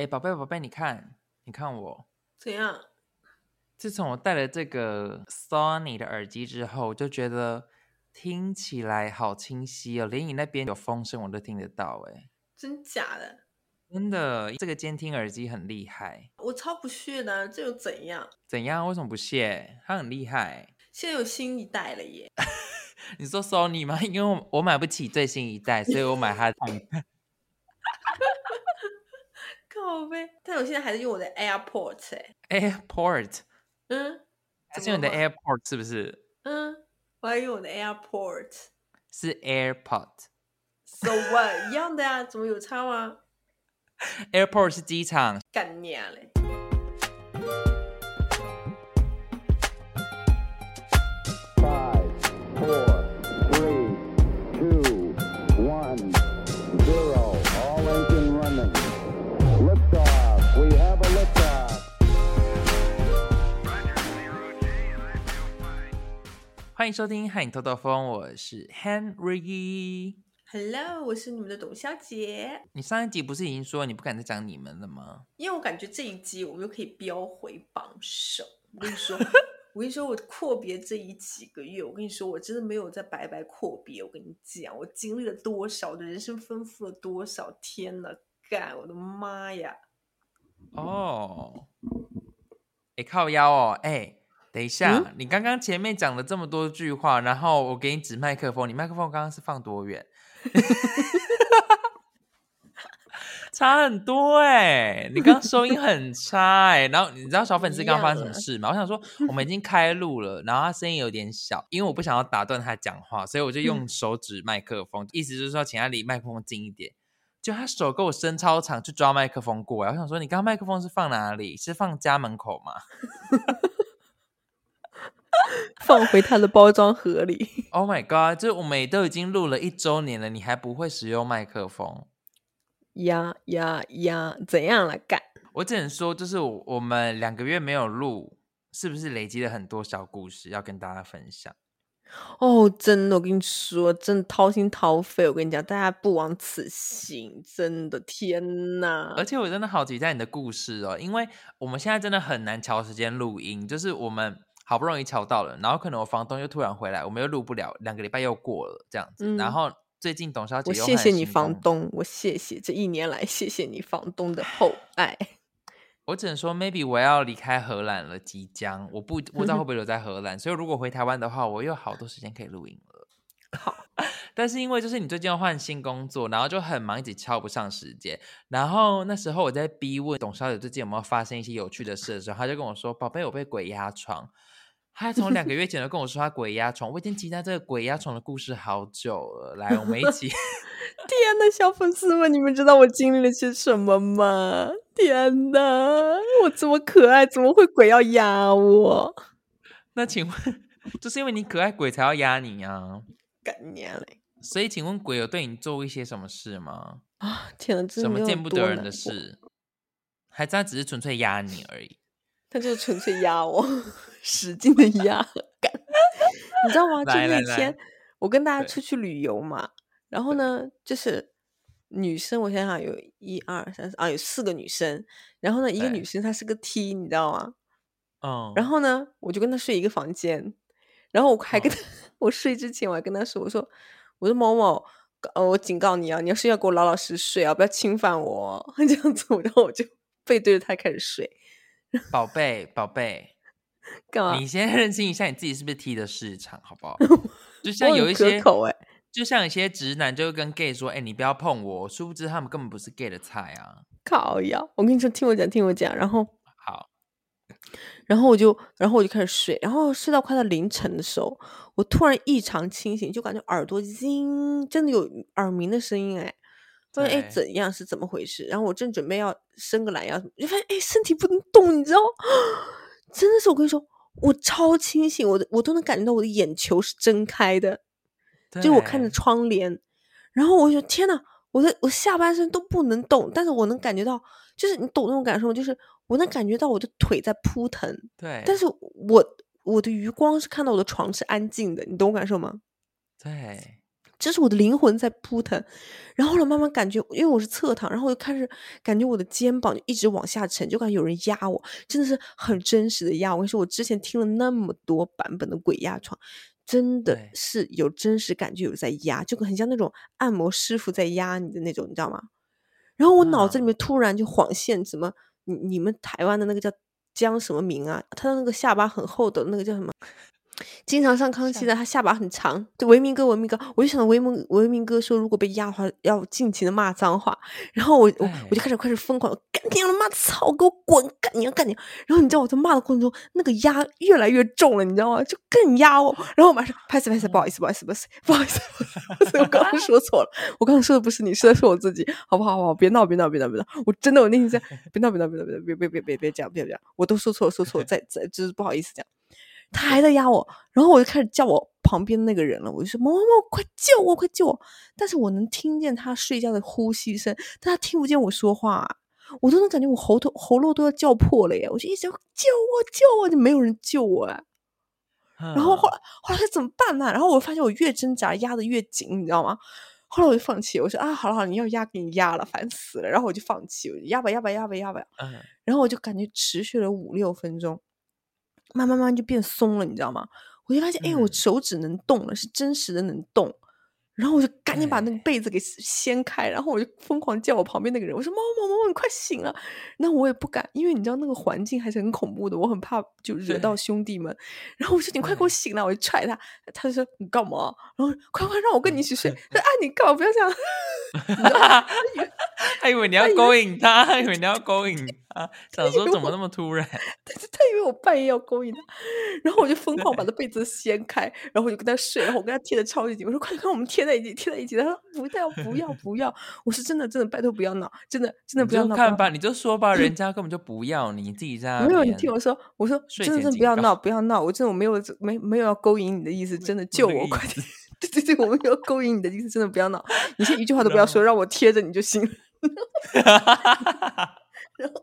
哎，宝贝宝贝，你看，你看我怎样？自从我戴了这个 Sony 的耳机之后，我就觉得听起来好清晰哦，连你那边有风声我都听得到。哎，真假的？真的，这个监听耳机很厉害。我超不屑的，这又怎样？怎样？为什么不屑？它很厉害。现在有新一代了耶！你说 Sony 吗？因为我我买不起最新一代，所以我买它。靠呗！但我现在还是用我的 airport 哎，AirPort，嗯，还是用你的 AirPort 是不是？嗯，我还用我的 AirPort，是 AirPod，So what 一样的呀？怎么有差吗？AirPort 是机场干娘嘞。欢迎收听《汉影透透风》，我是 Henry。Hello，我是你们的董小姐。你上一集不是已经说你不敢再讲你们了吗？因为我感觉这一集我们又可以飙回榜首。我跟你说，我跟你说，我阔别这一几个月，我跟你说，我真的没有在白白阔别。我跟你讲，我经历了多少的人生，丰富了多少天呐！干，我的妈呀！哦，哎，靠腰哦，哎。等一下，你刚刚前面讲了这么多句话，然后我给你指麦克风，你麦克风刚刚是放多远？差很多哎，你刚刚收音很差哎。然后你知道小粉丝刚刚发生什么事吗？我想说 我们已经开录了，然后他声音有点小，因为我不想要打断他讲话，所以我就用手指麦克风，意思就是说请他离麦克风近一点。就他手给我伸超长去抓麦克风过来，我想说你刚刚麦克风是放哪里？是放家门口吗？放回它的包装盒里。Oh my god！就是我们都已经录了一周年了，你还不会使用麦克风？呀呀呀！怎样来干？我只能说，就是我们两个月没有录，是不是累积了很多小故事要跟大家分享？哦，真的，我跟你说，真的掏心掏肺。我跟你讲，大家不枉此行，真的，天哪！而且我真的好期待你的故事哦，因为我们现在真的很难调时间录音，就是我们。好不容易瞧到了，然后可能我房东又突然回来，我们又录不了，两个礼拜又过了这样子。然后最近董小姐，我谢谢你房东，我谢谢这一年来谢谢你房东的厚爱。我只能说，maybe 我要离开荷兰了，即将我不不知道会不会留在荷兰，所以如果回台湾的话，我有好多时间可以录音了。好，但是因为就是你最近要换新工作，然后就很忙，一直敲不上时间。然后那时候我在逼问董小姐最近有没有发生一些有趣的事的时候，她就跟我说：“宝贝，我被鬼压床。”他从两个月前就跟我说他鬼压床，我已经期待这个鬼压床的故事好久了。来，我们一起。天呐，小粉丝们，你们知道我经历了些什么吗？天呐，我这么可爱，怎么会鬼要压我？那请问，就是因为你可爱，鬼才要压你啊？干你嘞！所以，请问鬼有对你做一些什么事吗？啊，天呐，什么见不得人的事？还是他只是纯粹压你而已？他就纯粹压我，使劲的压，干，你知道吗？就那天我跟大家出去旅游嘛，然后呢，就是女生，我想想，有一二三四啊，有四个女生，然后呢，一个女生她是个 T，你知道吗？嗯，然后呢，我就跟她睡一个房间，然后我还跟她，我睡之前我还跟她说，我说，我说某某，呃，我警告你啊，你要睡觉给我老老实实睡啊，不要侵犯我，这样子，然后我就背对着她开始睡。宝贝，宝贝，干嘛？你先认清一下你自己是不是 T 的市场，好不好？就 像有一些口哎，就像一些直男就会跟 gay 说：“哎，你不要碰我。”殊不知他们根本不是 gay 的菜啊！靠呀！我跟你说，听我讲，听我讲。然后好，然后我就，然后我就开始睡。然后睡到快到凌晨的时候，我突然异常清醒，就感觉耳朵叮，真的有耳鸣的声音哎。发现哎，怎样是怎么回事？然后我正准备要伸个懒腰，就发现哎，身体不能动，你知道？真的是我跟你说，我超清醒，我的我都能感觉到我的眼球是睁开的，就我看着窗帘。然后我就天呐，我的我下半身都不能动，但是我能感觉到，就是你懂那种感受，就是我能感觉到我的腿在扑腾。对，但是我我的余光是看到我的床是安静的，你懂我感受吗？对。这是我的灵魂在扑腾。然后后来慢慢感觉，因为我是侧躺，然后我就开始感觉我的肩膀就一直往下沉，就感觉有人压我，真的是很真实的压。我跟你说，我之前听了那么多版本的鬼压床，真的是有真实感觉有在压，就很像那种按摩师傅在压你的那种，你知道吗？然后我脑子里面突然就晃现，什么你你们台湾的那个叫江什么明啊？他的那个下巴很厚的那个叫什么？经常上康熙的，他下巴很长，就维明哥，维明哥，我就想到维明维明哥说，如果被压的话，要尽情的骂脏话。然后我我我就开始开始疯狂，干你娘的妈操，给我滚，干你娘干你！然后你知道我在骂的过程中，那个压越来越重了，你知道吗？就更压我。然后我马上拍死拍死，不好意思不好意思不好意思不好意思，我刚刚说错了，我刚刚说的不是你，说的是我自己，好不好？好不好？别闹别闹别闹别闹！我真的我内心在 别闹别闹别闹别闹别别别别别讲别讲，我都说错了说错了，再再就是不好意思讲。他还在压我，然后我就开始叫我旁边那个人了，我就说：“某某某，快救我，快救我！”但是我能听见他睡觉的呼吸声，但他听不见我说话，我都能感觉我喉头喉咙都要叫破了耶！我就一直要救我，救我，就没有人救我哎。然后后来后来怎么办呢？然后我发现我越挣扎压的越紧，你知道吗？后来我就放弃，我说：“啊，好了好了，你要压给你压了，烦死了。”然后我就放弃，压吧压吧压吧压吧。嗯。然后我就感觉持续了五六分钟。慢慢慢就变松了，你知道吗？我就发现，哎，我手指能动了，是真实的能动。然后我就赶紧把那个被子给掀开，然后我就疯狂叫我旁边那个人，我说：“猫猫猫猫，你快醒了！”那我也不敢，因为你知道那个环境还是很恐怖的，我很怕就惹到兄弟们。然后我说：“你快给我醒来！”我就踹他，他就说：“你干嘛？”然后快快让我跟你一起睡。他说：“啊，你干嘛不要这样？” 他以为你要勾引他，他以为你要勾引他，想说怎么那么突然？但是他以为我半夜要勾引他，然后我就疯狂把他被子掀开，然后我就跟他睡，然后我跟他贴的超级紧，我说快跟我们贴在一起，贴在一起。他说不要不要不要，我是真的真的拜托不要闹，真的真的不要闹。看吧，你就说吧，人 家根本就不要你，自己在没有你听我说，我说真的真的不要闹不要闹，我真的我没有没没有要勾引你的意思，真的救我快点。对对对，我没有勾引你的意思，真的不要闹，你先一句话都不要说，让我贴着你就行了。然后，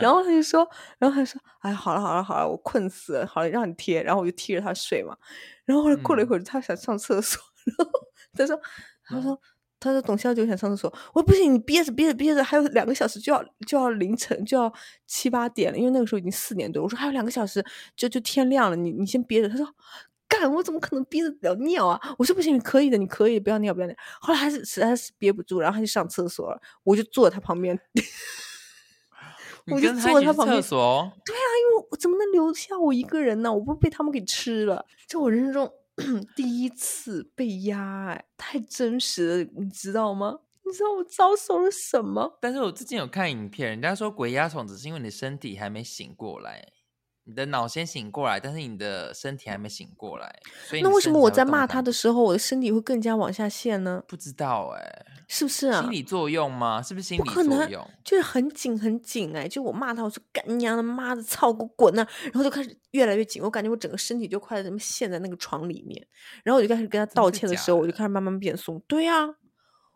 然后他就说，然后他说：“哎，好了好了好了，我困死了，好了，让你贴。”然后我就贴着他睡嘛。然后后来过了一会儿，他想上厕所，然后他说：“他说他说董小九想上厕所。”我说：“不行，你憋着憋着憋着，还有两个小时就要就要凌晨就要七八点了，因为那个时候已经四点多。”我说：“还有两个小时就就天亮了，你你先憋着。”他说。干，我怎么可能憋得了尿啊？我说不行，你可以的，你可以，不要尿，不要尿。后来还是实在是憋不住，然后他就上厕所了，我就坐在他旁边，我就坐在他旁边。厕所？对啊，因为我怎么能留下我一个人呢？我不被他们给吃了？这我人生中 第一次被压，哎，太真实了，你知道吗？你知道我遭受了什么？但是我最近有看影片，人家说鬼压床只是因为你身体还没醒过来。你的脑先醒过来，但是你的身体还没醒过来，所以那为什么我在骂他的时候，我的身体会更加往下陷呢？不知道哎，是不是啊？心理作用吗？是不是心理作用？就是很紧很紧哎，就我骂他，我说干你娘的妈的，操，给我滚啊！然后就开始越来越紧，我感觉我整个身体就快怎么陷在那个床里面。然后我就开始跟他道歉的时候，我就开始慢慢变松。对呀。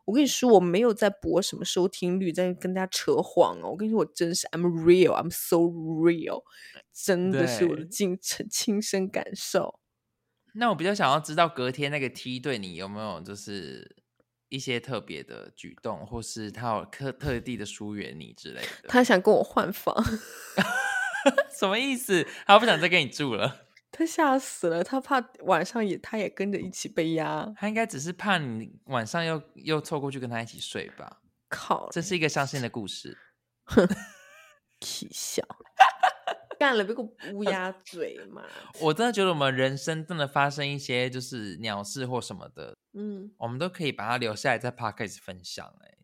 我跟你说，我没有在博什么收听率，在跟大家扯谎哦。我跟你说，我真是，I'm real，I'm so real，真的是我的亲亲身感受。那我比较想要知道，隔天那个 T 对你有没有就是一些特别的举动，或是他有特特地的疏远你之类的？他想跟我换房，什么意思？他不想再跟你住了？他吓死了，他怕晚上也，他也跟着一起被压。他应该只是怕你晚上又又凑过去跟他一起睡吧？靠，这是一个伤心的故事。哼，气笑，干了别个乌鸦 嘴嘛！我真的觉得我们人生真的发生一些就是鸟事或什么的，嗯，我们都可以把它留下来在 podcast 分享哎。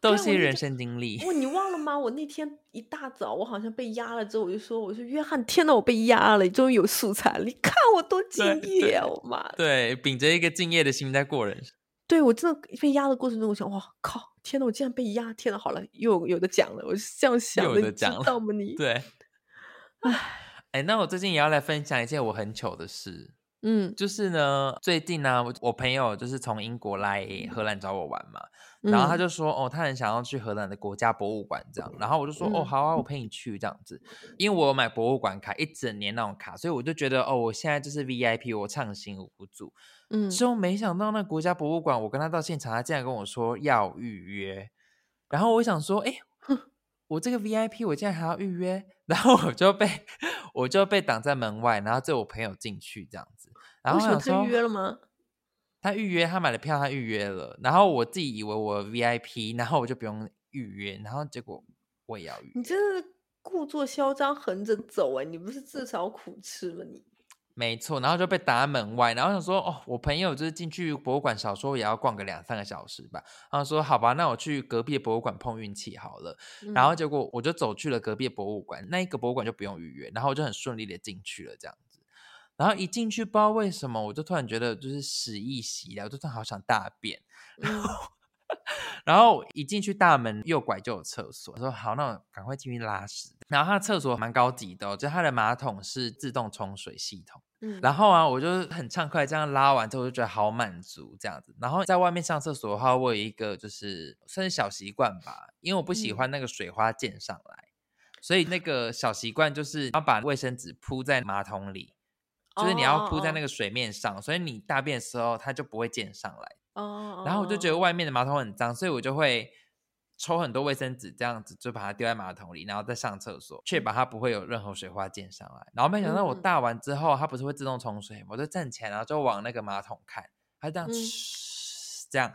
都是人生经历。哇，你忘了吗？我那天一大早，我好像被压了之后，我就说：“我说约翰，天呐，我被压了，终于有素材了！你看我多敬业啊，我妈！”对，秉着一个敬业的心在过人生。对我真的被压的过程中，我想：哇靠，天呐，我竟然被压！天呐，好了，又有的讲了，我是这样想的，知道吗？你对，哎哎，那我最近也要来分享一件我很糗的事。嗯。就是呢，最近呢，我我朋友就是从英国来荷兰找我玩嘛，然后他嗯。就说，哦，他很想要去荷兰的国家博物馆这样，然后我就说，哦，嗯。好啊，我陪你去这样子，因为我有买博物馆卡，一整年那种卡，所以我就觉得，哦，我现在就是 VIP，我畅行无阻。嗯，之后没想到那国家博物馆，我跟他到现场，他竟然跟我说要预约，然后我想说，哎，我这个 VIP 我竟然还要预约，然后我就被我就被挡在门外，然后只有我朋友进去这样子，然后他我想说预约了吗？他预约，他买了票，他预约了，然后我自己以为我 VIP，然后我就不用预约，然后结果我也要预约，你真的是故作嚣张，横着走哎！你不是自找苦吃吗你？没错，然后就被挡在门外，然后想说，哦，我朋友就是进去博物馆，少说也要逛个两三个小时吧，然后说好吧，那我去隔壁的博物馆碰运气好了，然后嗯。结果我就走去了隔壁的博物馆，那一个博物馆就不用预约，然后我就很顺利的进去了这样子，然后一进去不知道为什么，我就突然觉得就是屎意袭来，我就突然好想大便，嗯 然后一进去大门右拐就有厕所，我说好，那我赶快进去拉屎。然后它的厕所蛮高级的、哦，就它的马桶是自动冲水系统。嗯，然后啊，我就很畅快这样拉完之后，我就觉得好满足这样子。然后在外面上厕所的话，我有一个就是算是小习惯吧，因为我不喜嗯欢那个水花溅上来，所以那个小习惯就是要把卫生纸铺在马桶里，就是你要铺在那个个水面上，所以你大便的时候它就不会溅上来。哦，然后我就觉得哦外面的马桶很脏，所以我就会抽很多卫生纸，这样子就把它丢在马桶里，然后再上厕所，确保它不会有任何水花溅上来。然后没想到我大完之后，它不是会自动冲水，我就站起来，然后就往那个马桶看，它这样、嗯这样，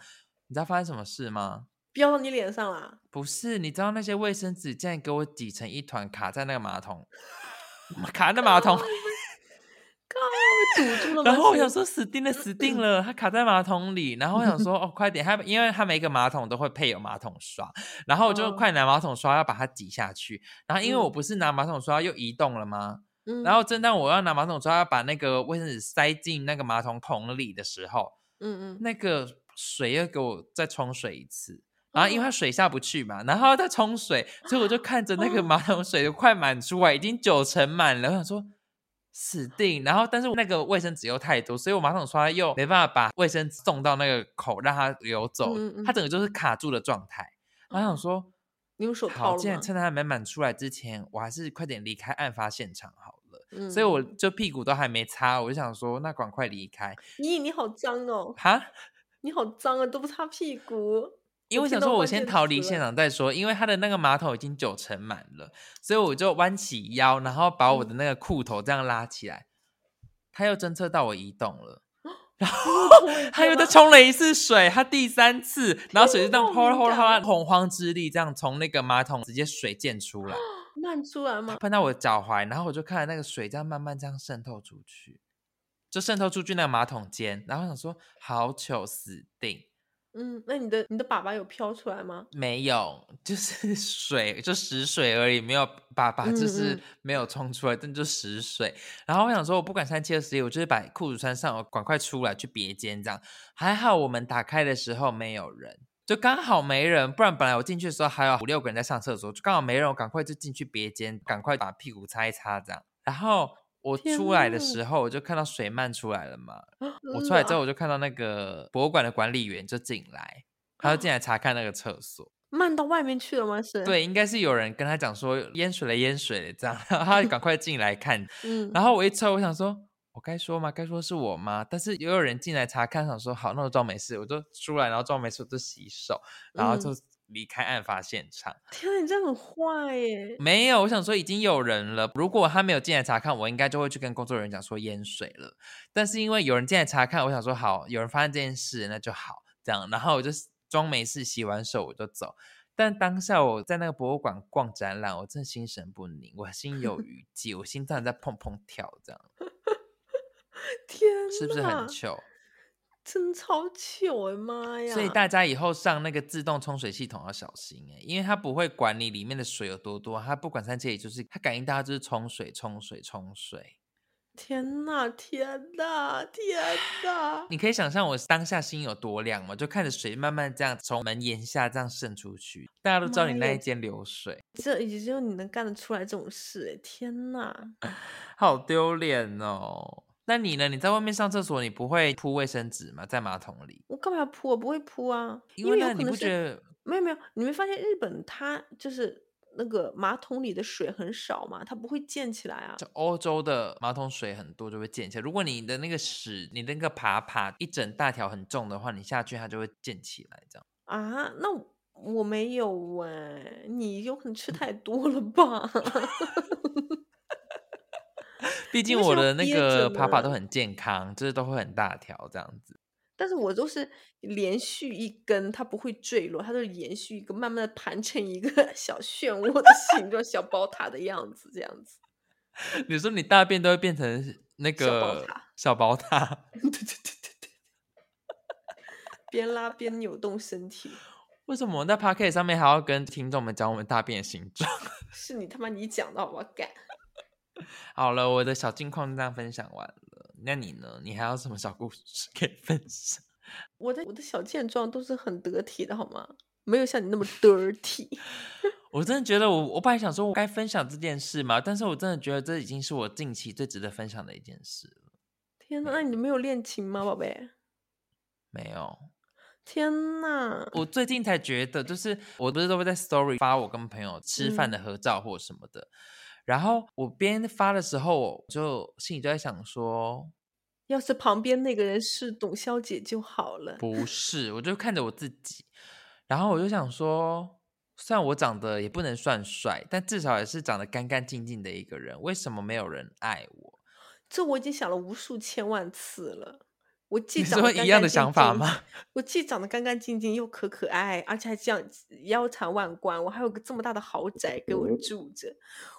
你知道发生什么事吗？飙到你脸上啦！不是，你知道那些卫生纸竟然给我挤成一团，卡在那个马桶，卡在马桶。靠，堵住了吗？然后我想说死定了，死定了，它卡在马桶里。然后我想说哦，快点，它因为它每一个马桶都会配有马桶刷，然后我就哦快拿马桶刷要把它挤下去。然后因为我嗯不是拿马桶刷又移动了吗？嗯，然后正当我要拿马桶刷要把那个卫生纸塞进那个马桶桶里的时候，嗯嗯，那个水又给我再冲水一次。然后因为哦它水下不去嘛，然后再冲水，所以我就看着那个哦马桶水都快满出来，已经九成满了。我想说死定，然后但是那个卫生纸又太多，所以我马桶刷又没办法把卫生纸送到那个口让它流走，嗯嗯它整个就是卡住的状态。我想说，你用手套好？既然趁它还没满出来之前，我还是快点离开案发现场好了。嗯，所以我就屁股都还没擦，我就想说，那赶快离开咦，你好脏哦，哈。你好脏啊，都不擦屁股。因为我想说，我先逃离现场再说，因为他的那个马桶已经九成满了，所以我就弯起腰，然后把我的那个裤头这样拉起来，他又侦测到我移动了，然后 他又再冲了一次水，他第三次，然后水就这样哗啦哗啦哗啦，洪荒之力这样从那个马桶直接水溅出来，漫出来吗？喷到我的脚踝，然后我就看到那个水这样慢慢这样渗透出去，就渗透出去那个马桶间，然后想说好糗死定。嗯，那你的你的粑粑有飘出来吗？没有，就是水，就死水而已，没有粑粑，就嗯是嗯没有冲出来，但就死水。然后我想说，我不管三七二十一，我就是把裤子穿上，我赶快出来去别间这样。还好我们打开的时候没有人，就刚好没人，不然本来我进去的时候还有五六个人在上厕所，就刚好没人，我赶快就进去别间，赶快把屁股擦一擦这样。然后我出来的呐时候，我就看到水漫出来了嘛，我出啊来之后，我就看到那个博物馆的管理员就进来，他就进来查看那个厕所。漫到外面去了吗？是，，对，应该是有人跟他讲说淹水了，淹水了这样，然 后他就赶快进来看。嗯，然后我一抽，我想说，我该说吗？该说是我吗？但是也有人进来查看，想说好，那我装没事，我就出来，然后装没事，我就洗手，然后嗯就离开案发现场。天啊，你这样很坏耶！没有，我想说已经有人了。如果他没有进来查看，我应该就会去跟工作人员讲说淹水了。但是因为有人进来查看，我想说好，有人发现这件事，那就好这样。然后我就装没事，洗完手我就走。但当下我在那个博物馆逛展览，我真的心神不宁，我心有余悸，我心脏在砰砰跳，这样 天是不是很糗？真超糗哎妈呀！所以大家以后上那个自动冲水系统要小心哎、因为它不会管你里面的水有多多，它不管三七，也就是它感应到它就是冲水、冲水、冲水。天呐，天呐，天呐！你可以想象我当下心有多亮吗？就看着水慢慢这样从门檐下这样渗出去，大家都知道你那一间流水，这也只有你能干得出来这种事哎！天呐，好丢脸哦！那你呢？你在外面上厕所，你不会铺卫生纸吗？在马桶里？我干嘛要铺？我不会铺啊，因为有可能是没有没有，你没发现日本它就是那个马桶里的水很少嘛，它不会溅起来啊。就欧洲的马桶水很多，就会溅起来。如果你的那个屎，你那个爬爬一整大条很重的话，你下去它就会溅起来，这样啊？那我没有哎，你有可能吃太多了吧？毕竟我的那个爬爬都很健康，就是都会很大条这样子。但是我都是连续一根，它不会坠落，它都是延续一个，慢慢的盘成一个 小漩涡的形状，小宝塔的样子，这样子。你说你大便都会变成那个小宝塔？对对对对对。边拉边扭动身体。为什么我在 p a r k e t 上面还要跟听众们讲我们大便的形状？是你他妈你讲的，我干。好了，我的小近况这样分享完了。那你呢？你还有什么小故事可以分享？我的我的小健壮都是很得体的，好吗？没有像你那么 dirty。我真的觉得，我我本来想说我该分享这件事嘛，但是我真的觉得这已经是我近期最值得分享的一件事了。天哪，那你没有恋情吗，宝贝？没有。天呐！我最近才觉得，就是我不是都会在 story 发我跟朋友吃饭的合照或什么的。然后我边发的时候，我就心里就在想说，要是旁边那个人是董小姐就好了。不是，我就看着我自己，然后我就想说，虽然我长得也不能算帅，但至少也是长得干干净净的一个人，为什么没有人爱我？这我已经想了无数千万次了。我既长得一样的想法吗？我既长得干干净净又可可爱，而且还这样腰缠万贯，我还有个这么大的豪宅给我住着，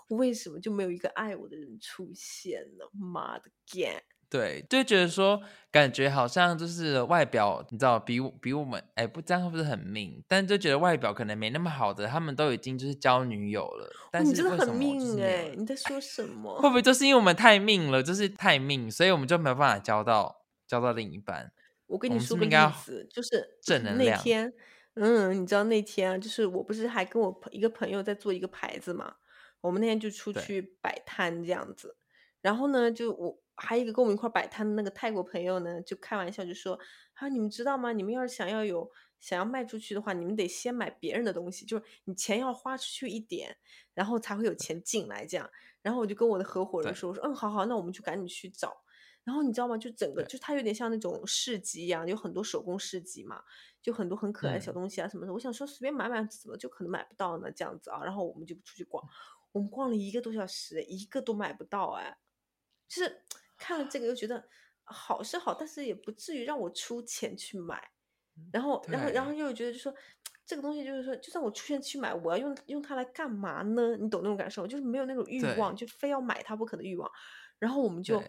为什么就没有一个爱我的人出现呢？妈的干！对，就觉得说感觉好像就是外表，你知道，比比我们哎不这样是不是很命？但就觉得外表可能没那么好的，他们都已经就是交女友了。但是你真的很命哎！你在说什么？会不会就是因为我们太命了，就是太命，所以我们就没有办法交到？交到另一半，我跟你说个例子，就是正能量。那天，嗯，你知道那天啊，就是我不是还跟我一个朋友在做一个牌子嘛？我们那天就出去摆摊这样子，然后呢，就我还有一个跟我们一块摆摊的那个泰国朋友呢，就开玩笑就说：“啊，你们知道吗？你们要是想要有想要卖出去的话，你们得先买别人的东西，就是你钱要花出去一点，然后才会有钱进来这样。”然后我就跟我的合伙人说：“我说，嗯，好好，那我们就赶紧去找。”然后你知道吗？就整个就它有点像那种市集一样，有很多手工市集嘛，就很多很可爱的小东西啊什么的。我想说随便买买，怎么就可能买不到呢？这样子啊，然后我们就出去逛，我们逛了一个多小时，一个都买不到哎。就是看了这个又觉得好是好，但是也不至于让我出钱去买。然后，然后，然后又觉得就说这个东西就是说，就算我出钱去买，我要用用它来干嘛呢？你懂那种感受？就是没有那种欲望，就非要买它不可的欲望。然后我们就。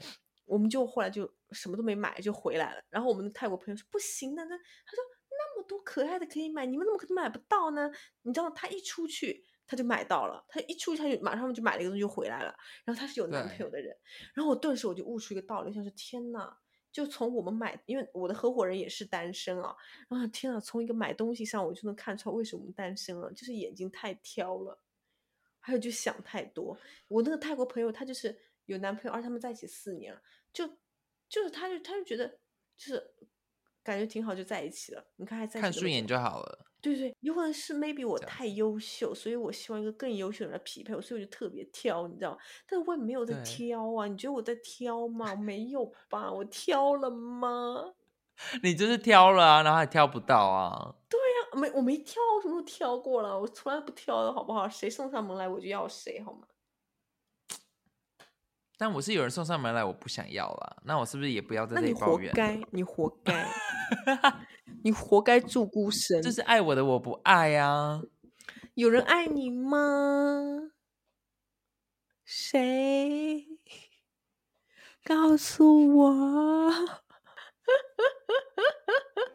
我们就后来就什么都没买就回来了，然后我们的泰国朋友说不行的，那他说那么多可爱的可以买，你们怎么可能买不到呢？你知道他一出去他就买到了，他一出去他就马上就买了一个东西就回来了，然后他是有男朋友的人，然后我顿时我就悟出一个道理，想说天呐，就从我们买，因为我的合伙人也是单身啊，然后天呐，从一个买东西上我就能看出来为什么单身了，就是眼睛太挑了，还有就想太多。我那个泰国朋友他就是。有男朋友，而且他们在一起四年了，就就是他就他就觉得就是感觉挺好，就在一起了。你看还在看顺眼就好了。对对，有可能是 maybe 我太优秀，所以我希望一个更优秀的人来匹配我，所以我就特别挑，你知道吗但是我也没有在挑啊，你觉得我在挑吗？没有吧？我挑了吗？你就是挑了啊，然后还挑不到啊？对呀，没我没挑，我什么时候挑过了？我从来不挑的好不好？谁送上门来我就要谁，好吗？但我是有人送上门来我不想要了那我是不是也不要在那里抱怨 你活该你活该你活该住孤身。这是爱我的我不爱呀有人爱你吗？谁？告诉我。